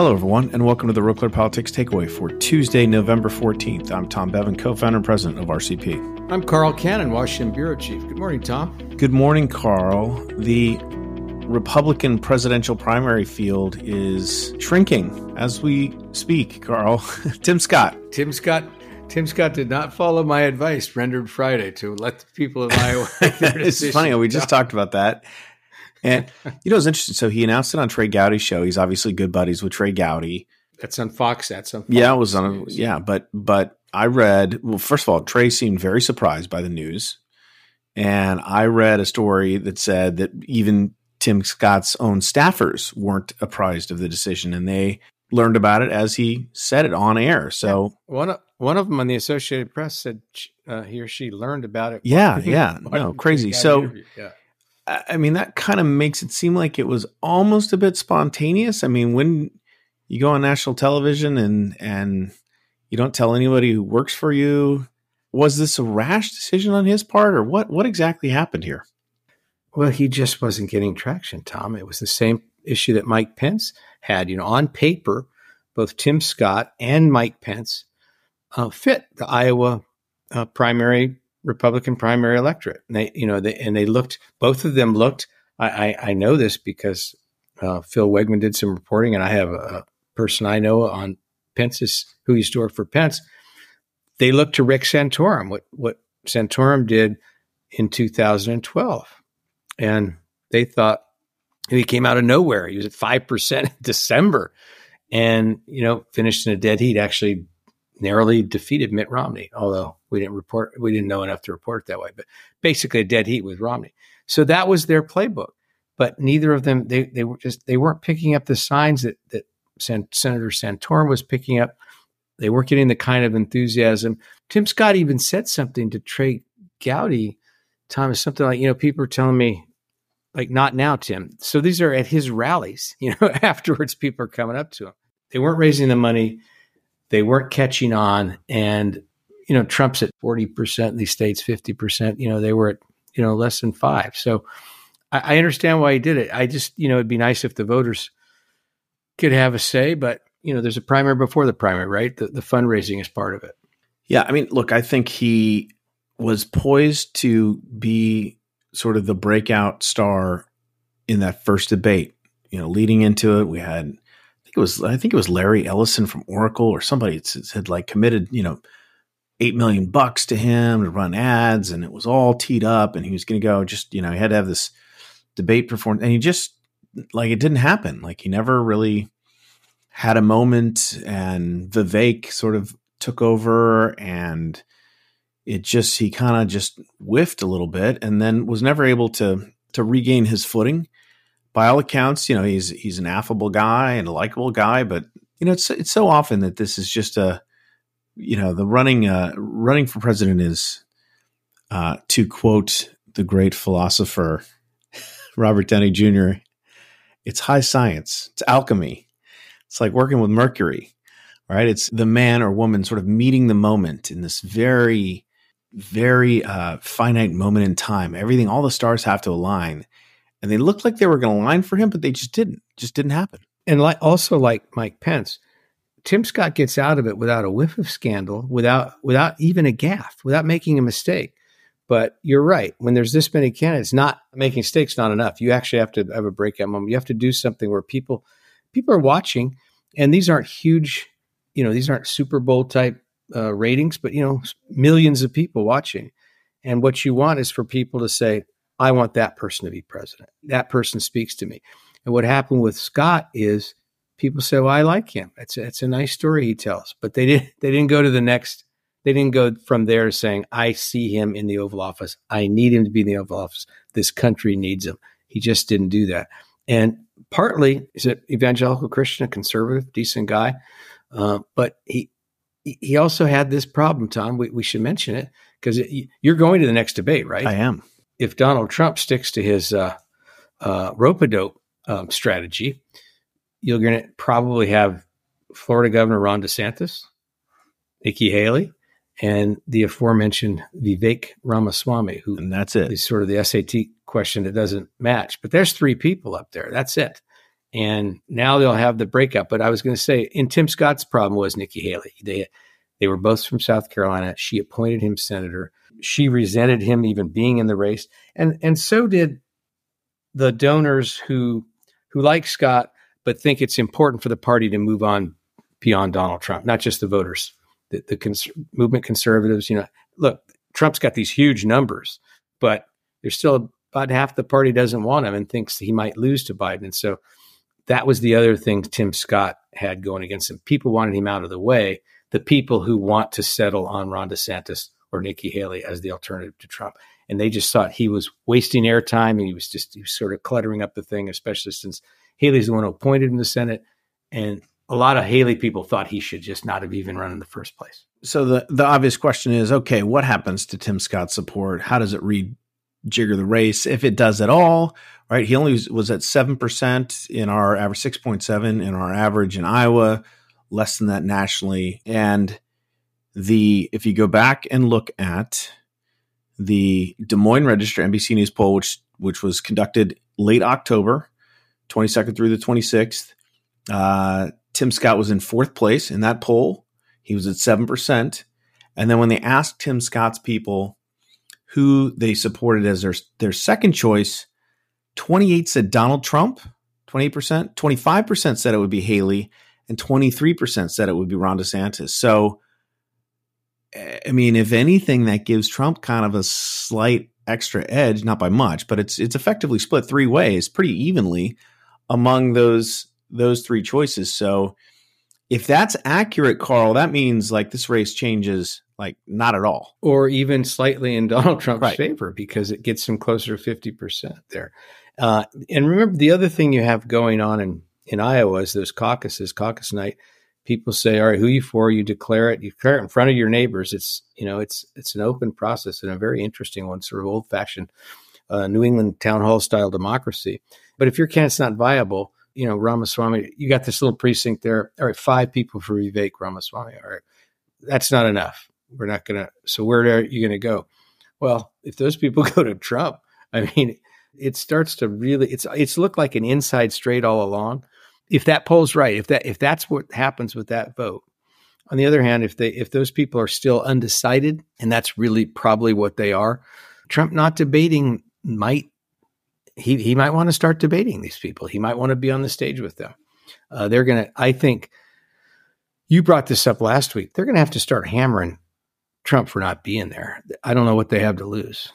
Hello, everyone, and welcome to the Clear Politics Takeaway for Tuesday, November 14th. I'm Tom Bevan, co founder and president of RCP. I'm Carl Cannon, Washington Bureau Chief. Good morning, Tom. Good morning, Carl. The Republican presidential primary field is shrinking as we speak, Carl. Tim Scott. Tim Scott. Tim Scott did not follow my advice rendered Friday to let the people of Iowa. it's funny. We just talked about that. And you know, it's interesting. So he announced it on Trey Gowdy's show. He's obviously good buddies with Trey Gowdy. That's on Fox. That's on. Fox yeah, it was on. A, yeah, but but I read. Well, first of all, Trey seemed very surprised by the news, and I read a story that said that even Tim Scott's own staffers weren't apprised of the decision, and they learned about it as he said it on air. So yeah. one of one of them on the Associated Press said uh, he or she learned about it. Yeah, yeah, no, crazy. So. Yeah I mean, that kind of makes it seem like it was almost a bit spontaneous. I mean, when you go on national television and and you don't tell anybody who works for you, was this a rash decision on his part, or what? What exactly happened here? Well, he just wasn't getting traction, Tom. It was the same issue that Mike Pence had. You know, on paper, both Tim Scott and Mike Pence uh, fit the Iowa uh, primary Republican primary electorate. And they, you know, they, and they looked, both of them looked, I, I, I know this because uh, Phil Wegmann did some reporting and I have a, a person I know on Pence's, who used to work for Pence. They looked to Rick Santorum, what, what Santorum did in 2012. And they thought he came out of nowhere. He was at 5% in December and, you know, finished in a dead heat, actually narrowly defeated Mitt Romney, although we didn't report, we didn't know enough to report it that way, but basically a dead heat with Romney. So that was their playbook. But neither of them, they, they were just, they weren't picking up the signs that, that Sen- Senator Santorum was picking up. They weren't getting the kind of enthusiasm. Tim Scott even said something to Trey Gowdy, Thomas, something like, you know, people are telling me, like, not now, Tim. So these are at his rallies, you know, afterwards, people are coming up to him. They weren't raising the money they weren't catching on. And, you know, Trump's at 40% in these states, 50%, you know, they were at, you know, less than five. So I, I understand why he did it. I just, you know, it'd be nice if the voters could have a say, but, you know, there's a primary before the primary, right? The, the fundraising is part of it. Yeah. I mean, look, I think he was poised to be sort of the breakout star in that first debate. You know, leading into it, we had I think it was I think it was Larry Ellison from Oracle or somebody had like committed you know eight million bucks to him to run ads, and it was all teed up, and he was going to go. Just you know, he had to have this debate performed, and he just like it didn't happen. Like he never really had a moment, and Vivek sort of took over, and it just he kind of just whiffed a little bit, and then was never able to to regain his footing by all accounts, you know, he's he's an affable guy and a likable guy, but you know, it's it's so often that this is just a you know, the running uh running for president is uh to quote the great philosopher Robert Downey Jr., it's high science. It's alchemy. It's like working with mercury. Right? It's the man or woman sort of meeting the moment in this very very uh, finite moment in time. Everything, all the stars have to align and they looked like they were going to align for him, but they just didn't. Just didn't happen. And like also like Mike Pence, Tim Scott gets out of it without a whiff of scandal, without without even a gaffe, without making a mistake. But you're right. When there's this many candidates, not making mistakes not enough. You actually have to have a breakout moment. You have to do something where people people are watching, and these aren't huge, you know, these aren't Super Bowl type uh, ratings, but you know, millions of people watching. And what you want is for people to say, I want that person to be president. That person speaks to me. And what happened with Scott is people say, "Well, I like him. It's a, it's a nice story he tells," but they didn't they didn't go to the next. They didn't go from there saying, "I see him in the Oval Office. I need him to be in the Oval Office. This country needs him." He just didn't do that. And partly is it evangelical Christian, a conservative, decent guy, uh, but he he also had this problem. Tom, we, we should mention it because you're going to the next debate, right? I am if Donald Trump sticks to his uh, uh, rope-a-dope um, strategy, you're going to probably have Florida Governor Ron DeSantis, Nikki Haley, and the aforementioned Vivek Ramaswamy, who and that's it. Is sort of the SAT question that doesn't match. But there's three people up there. That's it. and now they'll have the breakup. But I was going to say, in Tim Scott's problem was Nikki Haley. They they were both from South Carolina. She appointed him senator. She resented him even being in the race, and and so did the donors who who like Scott but think it's important for the party to move on beyond Donald Trump, not just the voters, the, the cons- movement conservatives. You know, look, Trump's got these huge numbers, but there's still about half the party doesn't want him and thinks he might lose to Biden. And so that was the other thing Tim Scott had going against him. People wanted him out of the way. The people who want to settle on Ron DeSantis or Nikki Haley as the alternative to Trump. And they just thought he was wasting airtime and he was just he was sort of cluttering up the thing, especially since Haley's the one who appointed him to Senate. And a lot of Haley people thought he should just not have even run in the first place. So the the obvious question is, okay, what happens to Tim Scott's support? How does it rejigger the race, if it does at all? Right, he only was, was at seven percent in our average, six point seven in our average in Iowa, less than that nationally. And the if you go back and look at the Des Moines Register NBC News poll, which which was conducted late October, 22nd through the 26th. Uh, Tim Scott was in fourth place in that poll. He was at 7%. And then when they asked Tim Scott's people who they supported as their, their second choice, 28 said Donald Trump, 28%, 25% said it would be Haley, and 23% said it would be Ron DeSantis. So, I mean, if anything, that gives Trump kind of a slight extra edge, not by much, but it's it's effectively split three ways pretty evenly among those those three choices. So if that's accurate, Carl, that means like this race changes like not at all. Or even slightly in Donald Trump's right. favor because it gets him closer to 50% there. Uh, and remember, the other thing you have going on in, in Iowa is those caucuses, caucus night. People say, all right, who you for? You declare it. You declare it in front of your neighbors. It's, you know, it's, it's an open process and a very interesting one, sort of old fashioned uh, New England town hall style democracy. But if your candidate's not viable, you know, Ramaswamy, you got this little precinct there. All right, five people for Vivek Ramaswamy. All right, that's not enough. We're not going to. So where are you going to go? Well, if those people go to Trump, I mean, it starts to really. It's it's looked like an inside straight all along. If that poll's right, if that if that's what happens with that vote. On the other hand, if they if those people are still undecided, and that's really probably what they are, Trump not debating might he he might want to start debating these people. He might want to be on the stage with them. Uh, they're going to. I think you brought this up last week. They're going to have to start hammering Trump for not being there. I don't know what they have to lose.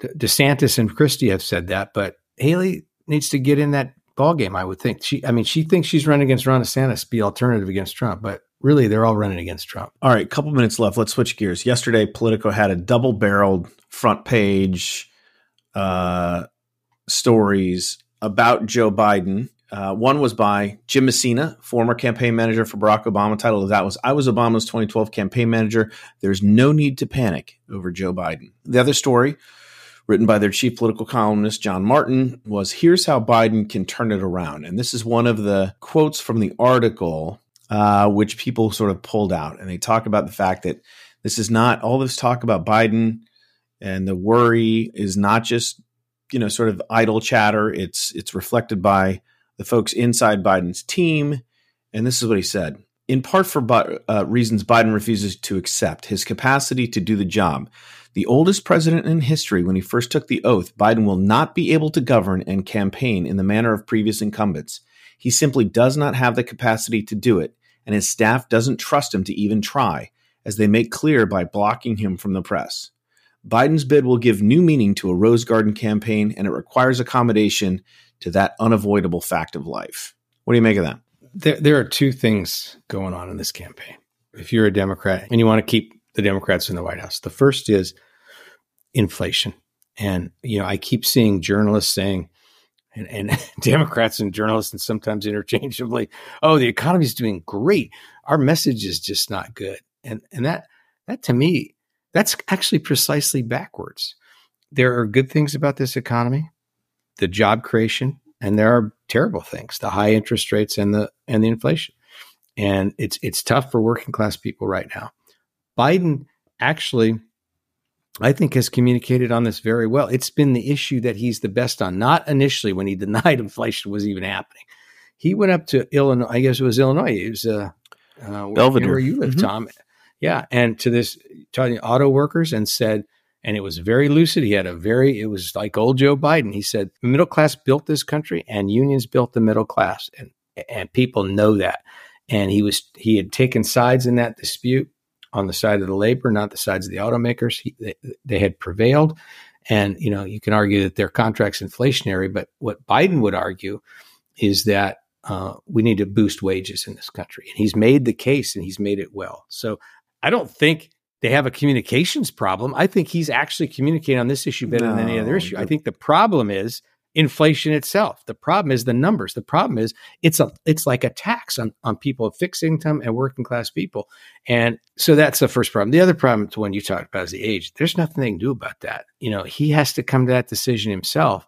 De- DeSantis and Christie have said that, but Haley needs to get in that ball game. I would think she. I mean, she thinks she's running against Ron DeSantis, be alternative against Trump, but really they're all running against Trump. All right, couple minutes left. Let's switch gears. Yesterday, Politico had a double-barreled front page uh, stories about Joe Biden. Uh, one was by Jim Messina, former campaign manager for Barack Obama. Title of that was I was Obama's 2012 campaign manager. There's no need to panic over Joe Biden. The other story, written by their chief political columnist, John Martin, was Here's How Biden Can Turn It Around. And this is one of the quotes from the article, uh, which people sort of pulled out. And they talk about the fact that this is not all this talk about Biden and the worry is not just you know sort of idle chatter. It's it's reflected by the folks inside Biden's team, and this is what he said. In part for uh, reasons Biden refuses to accept his capacity to do the job. The oldest president in history, when he first took the oath, Biden will not be able to govern and campaign in the manner of previous incumbents. He simply does not have the capacity to do it, and his staff doesn't trust him to even try, as they make clear by blocking him from the press. Biden's bid will give new meaning to a Rose Garden campaign, and it requires accommodation to that unavoidable fact of life. What do you make of that? There, there are two things going on in this campaign. If you're a Democrat and you want to keep the Democrats in the White House, the first is inflation. And, you know, I keep seeing journalists saying, and, and Democrats and journalists, and sometimes interchangeably, oh, the economy is doing great. Our message is just not good. And, and that, that to me that's actually precisely backwards. There are good things about this economy, the job creation, and there are terrible things, the high interest rates and the and the inflation. And it's it's tough for working class people right now. Biden actually I think has communicated on this very well. It's been the issue that he's the best on. Not initially when he denied inflation was even happening. He went up to Illinois. I guess it was Illinois. It was uh, uh, Belvidere. where you live, Mhm. Tom. Yeah, and to this talking to auto workers and said, and it was very lucid. He had a very, it was like old Joe Biden. He said, middle class built this country, and unions built the middle class, and and people know that. And he was he had taken sides in that dispute on the side of the labor, not the sides of the automakers. He, they, they had prevailed, and you know you can argue that their contracts inflationary, but what Biden would argue is that uh, we need to boost wages in this country, and he's made the case, and he's made it well. So I don't think they have a communications problem. I think he's actually communicating on this issue better than any other issue. I think the problem is inflation itself. The problem is the numbers. The problem is it's a it's like a tax on, on people of fixed income and working class people. And so that's the first problem. The other problem to when you talked about is the age. There's nothing they can do about that. You know, he has to come to that decision himself.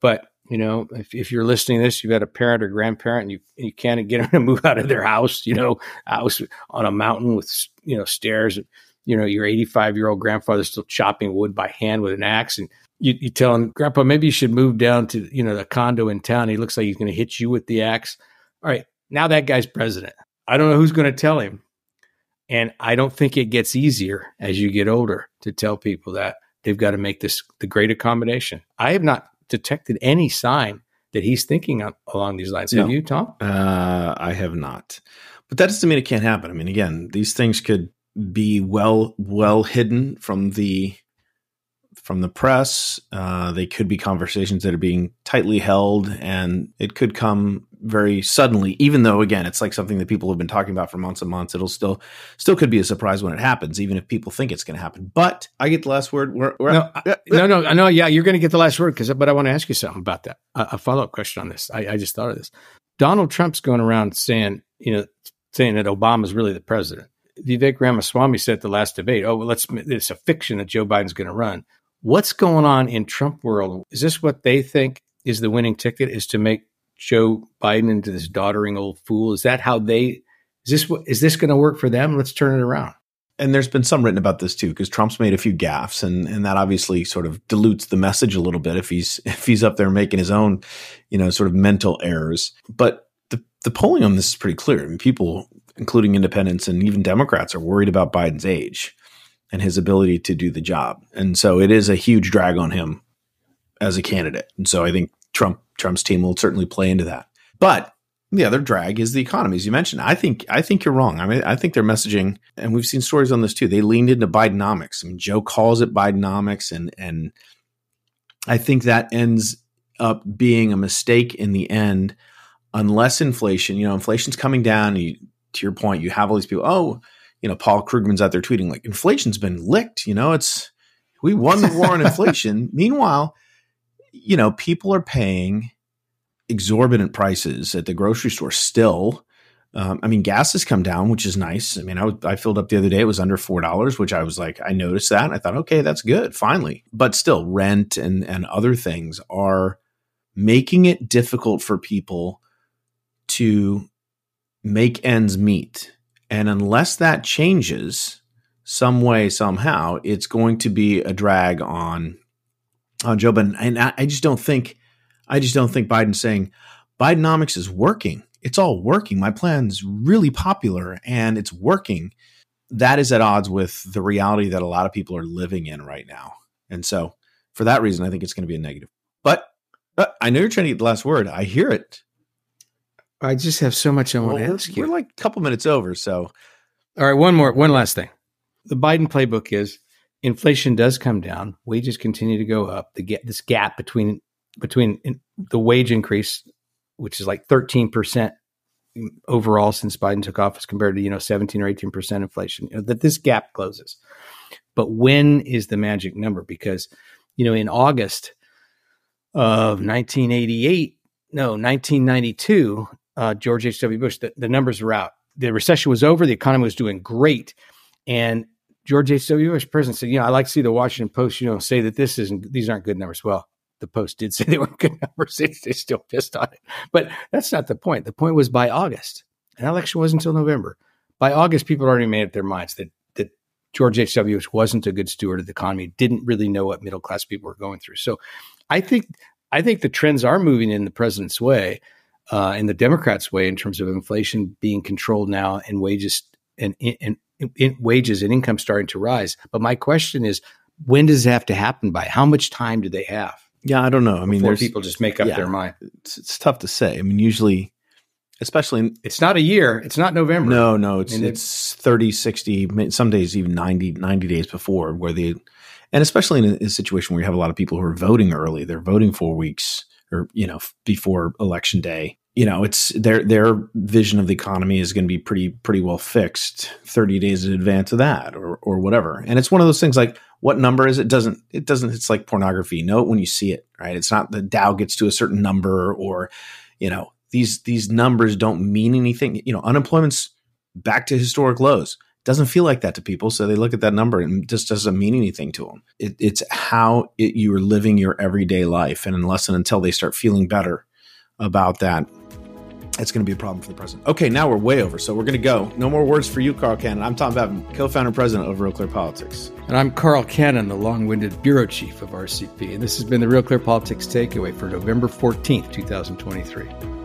But you know, if, if you're listening to this, you've got a parent or grandparent, and you you can't get them to move out of their house. You know, house on a mountain with you know stairs. And, You know, your 85 year old grandfather's still chopping wood by hand with an axe, and you, you tell him, Grandpa, maybe you should move down to you know the condo in town. He looks like he's going to hit you with the axe. All right, now that guy's president. I don't know who's going to tell him, and I don't think it gets easier as you get older to tell people that they've got to make this the great accommodation. I have not detected any sign that he's thinking on, along these lines. Have you, Tom? Uh, I have not, but that doesn't mean it can't happen. I mean, again, these things could be well well hidden from the from the press. Uh, they could be conversations that are being tightly held, and it could come very suddenly. Even though, again, it's like something that people have been talking about for months and months. It'll still still could be a surprise when it happens, even if people think it's going to happen. But I get the last word. We're, we're, No, no, no, I know. Yeah, you're going to get the last word because, but I want to ask you something about that. A, a follow up question on this. I, I just thought of this. Donald Trump's going around saying, you know, saying that Obama's really the president. Vivek Ramaswamy said at the last debate, "Oh, well, let's. It's a fiction that Joe Biden's going to run." What's going on in Trump world? Is this what they think is the winning ticket? Is to make Joe Biden into this doddering old fool? Is that how they? Is this is this going to work for them? Let's turn it around. and there's been some written about this too because Trump's made a few gaffes and and that obviously sort of dilutes the message a little bit if he's if he's up there making his own you know sort of mental errors but the the polling on this is pretty clear I mean people including independents and even Democrats are worried about Biden's age and his ability to do the job and so it is a huge drag on him as a candidate and so I think Trump Trump's team will certainly play into that but the other drag is the economy, as you mentioned. I think I think you're wrong. I mean, I think they're messaging, and we've seen stories on this too. They leaned into Bidenomics. I mean, Joe calls it Bidenomics, and and I think that ends up being a mistake in the end, unless inflation. You know, inflation's coming down. You, to your point, you have all these people. Oh, you know, Paul Krugman's out there tweeting like inflation's been licked. You know, it's we won the war on inflation. Meanwhile, you know, people are paying exorbitant prices at the grocery store still. Um, I mean, gas has come down, which is nice. I mean, I, I filled up the other day; it was under four dollars, which I was like, I noticed that, I thought, okay, that's good, finally. But still, rent and and other things are making it difficult for people to make ends meet, and unless that changes some way, somehow, it's going to be a drag on on Joe Biden. And I, I just don't think, I just don't think Biden's saying Bidenomics is working. It's all working. My plan's really popular and it's working. That is at odds with the reality that a lot of people are living in right now. And so, for that reason, I think it's going to be a negative. But uh, I know you're trying to get the last word. I hear it. I just have so much I want to ask you. we're like a couple minutes over. So, All right, one more, one last thing. The Biden playbook is inflation does come down, wages continue to go up. The get this gap between between in, the wage increase, which is like thirteen percent overall since Biden took office, compared to you know seventeen or eighteen percent inflation, you know, that this gap closes. But when is the magic number? Because you know in August of 1988, no 1992, uh, George H.W. Bush, the, the numbers were out. The recession was over. The economy was doing great. And George H.W. Bush, president, said, you know, I like to see the Washington Post, you know, say that this isn't, these aren't good numbers. Well, the Post did say they weren't good numbers. They, still pissed on it. But that's not the point. The point was by August. An election wasn't until November. By August, people had already made up their minds that, that George H.W. Bush wasn't a good steward of the economy, didn't really know what middle class people were going through. So I think I think the trends are moving in the president's way, uh, in the Democrats' way, in terms of inflation being controlled now and wages and, and, and wages and income starting to rise. But my question is, when does it have to happen by? How much time do they have? Yeah, I don't know. I mean, there's people just make up yeah, their mind. It's, it's tough to say. I mean, usually especially in, it's not a year it's not november no no it's it's 30 60 some days even 90 90 days before where they and especially in a, in a, situation where you have a lot of people who are voting early they're voting four weeks or you know before election day you know it's their their vision of the economy is going to be pretty pretty well fixed 30 days in advance of that or or whatever and it's one of those things like what number is it doesn't it doesn't it's like pornography know it when you see it right it's not the dow gets to a certain number or you know these these numbers don't mean anything. You know, unemployment's back to historic lows. Doesn't feel like that to people, so they look at that number and just doesn't mean anything to them. It, it's how it, you are living your everyday life, and unless and until they start feeling better about that, it's going to be a problem for the president. Okay, now we're way over, so we're going to go. No more words for you, Carl Cannon. I'm Tom Bevan, co-founder and president of Real Clear Politics. And I'm Carl Cannon, the long-winded bureau chief of RCP. And this has been the Real Clear Politics Takeaway for November 14th, 2023.